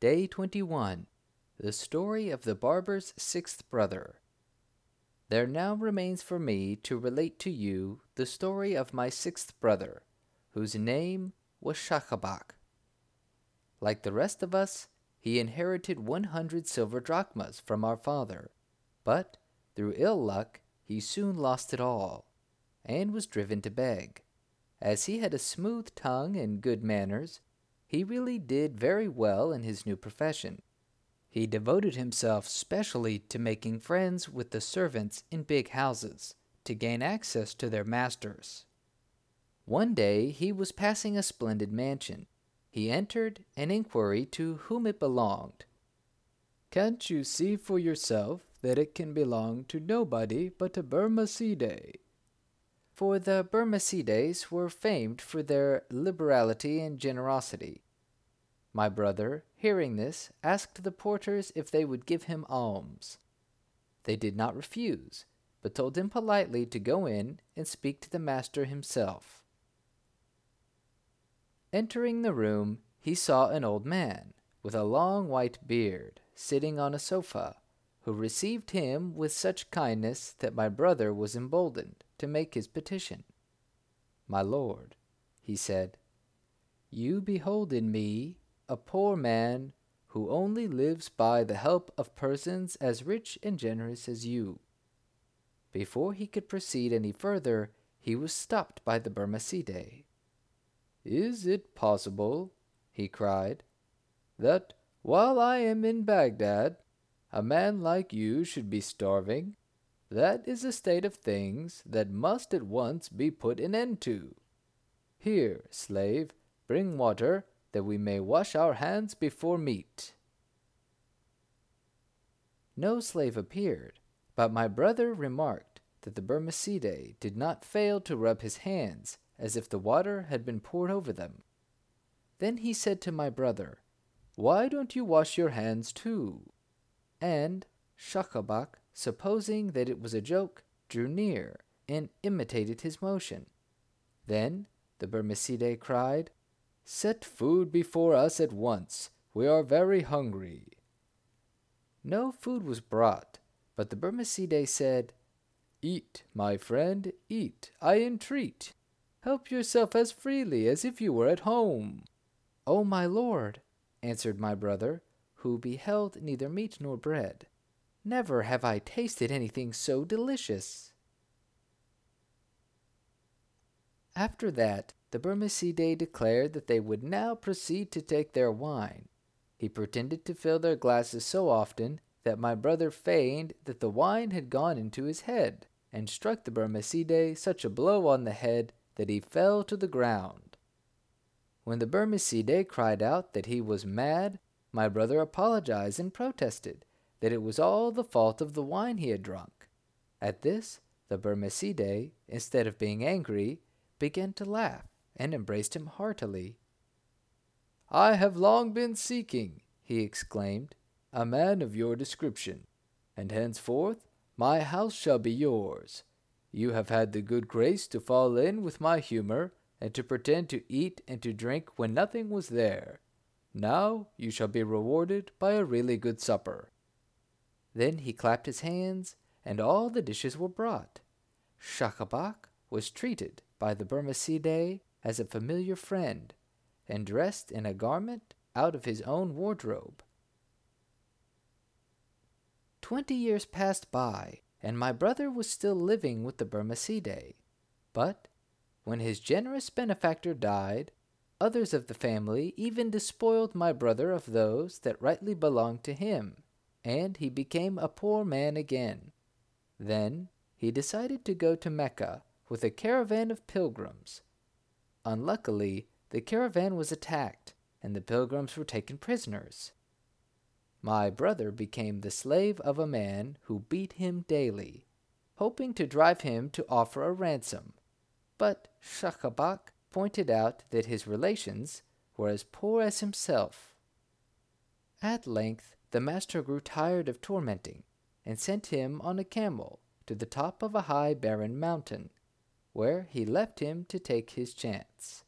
Day 21 The Story of the Barber's Sixth Brother. There now remains for me to relate to you the story of my sixth brother, whose name was Schacabac. Like the rest of us, he inherited 100 silver drachmas from our father, but through ill luck he soon lost it all, and was driven to beg. As he had a smooth tongue and good manners, he really did very well in his new profession. He devoted himself specially to making friends with the servants in big houses to gain access to their masters. One day he was passing a splendid mansion. He entered and inquired to whom it belonged. Can't you see for yourself that it can belong to nobody but a Barmecide? For the Barmecides were famed for their liberality and generosity. My brother, hearing this, asked the porters if they would give him alms. They did not refuse, but told him politely to go in and speak to the master himself. Entering the room, he saw an old man with a long white beard sitting on a sofa, who received him with such kindness that my brother was emboldened to make his petition. My lord, he said, you behold in me a poor man who only lives by the help of persons as rich and generous as you. Before he could proceed any further, he was stopped by the Barmecide. Is it possible, he cried, that while I am in Baghdad, a man like you should be starving? That is a state of things that must at once be put an end to. Here, slave, bring water, that we may wash our hands before meat. No slave appeared, but my brother remarked that the Barmecide did not fail to rub his hands as if the water had been poured over them. Then he said to my brother, Why don't you wash your hands too? And Schacabac supposing that it was a joke, drew near and imitated his motion. Then the Barmecide cried, Set food before us at once. We are very hungry. No food was brought, but the Barmecide said, Eat, my friend, eat, I entreat. Help yourself as freely as if you were at home. O my lord, answered my brother, who beheld neither meat nor bread. Never have I tasted anything so delicious. After that, the Barmecide declared that they would now proceed to take their wine. He pretended to fill their glasses so often that my brother feigned that the wine had gone into his head, and struck the Barmecide such a blow on the head that he fell to the ground. When the Barmecide cried out that he was mad, my brother apologized and protested that it was all the fault of the wine he had drunk. At this, the Barmecide, instead of being angry, began to laugh and embraced him heartily. I have long been seeking, he exclaimed, a man of your description, and henceforth my house shall be yours. You have had the good grace to fall in with my humor, and to pretend to eat and to drink when nothing was there. Now you shall be rewarded by a really good supper. Then he clapped his hands, and all the dishes were brought. Schacabac was treated by the Barmecide as a familiar friend, and dressed in a garment out of his own wardrobe. Twenty years passed by, and my brother was still living with the Barmecide. But when his generous benefactor died, others of the family even despoiled my brother of those that rightly belonged to him and he became a poor man again. Then he decided to go to Mecca with a caravan of pilgrims. Unluckily, the caravan was attacked, and the pilgrims were taken prisoners. My brother became the slave of a man who beat him daily, hoping to drive him to offer a ransom. But Schacabac pointed out that his relations were as poor as himself. At length, the master grew tired of tormenting, and sent him on a camel to the top of a high barren mountain, where he left him to take his chance.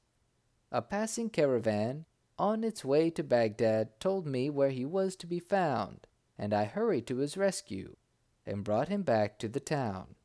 A passing caravan on its way to Baghdad, told me where he was to be found, and I hurried to his rescue and brought him back to the town.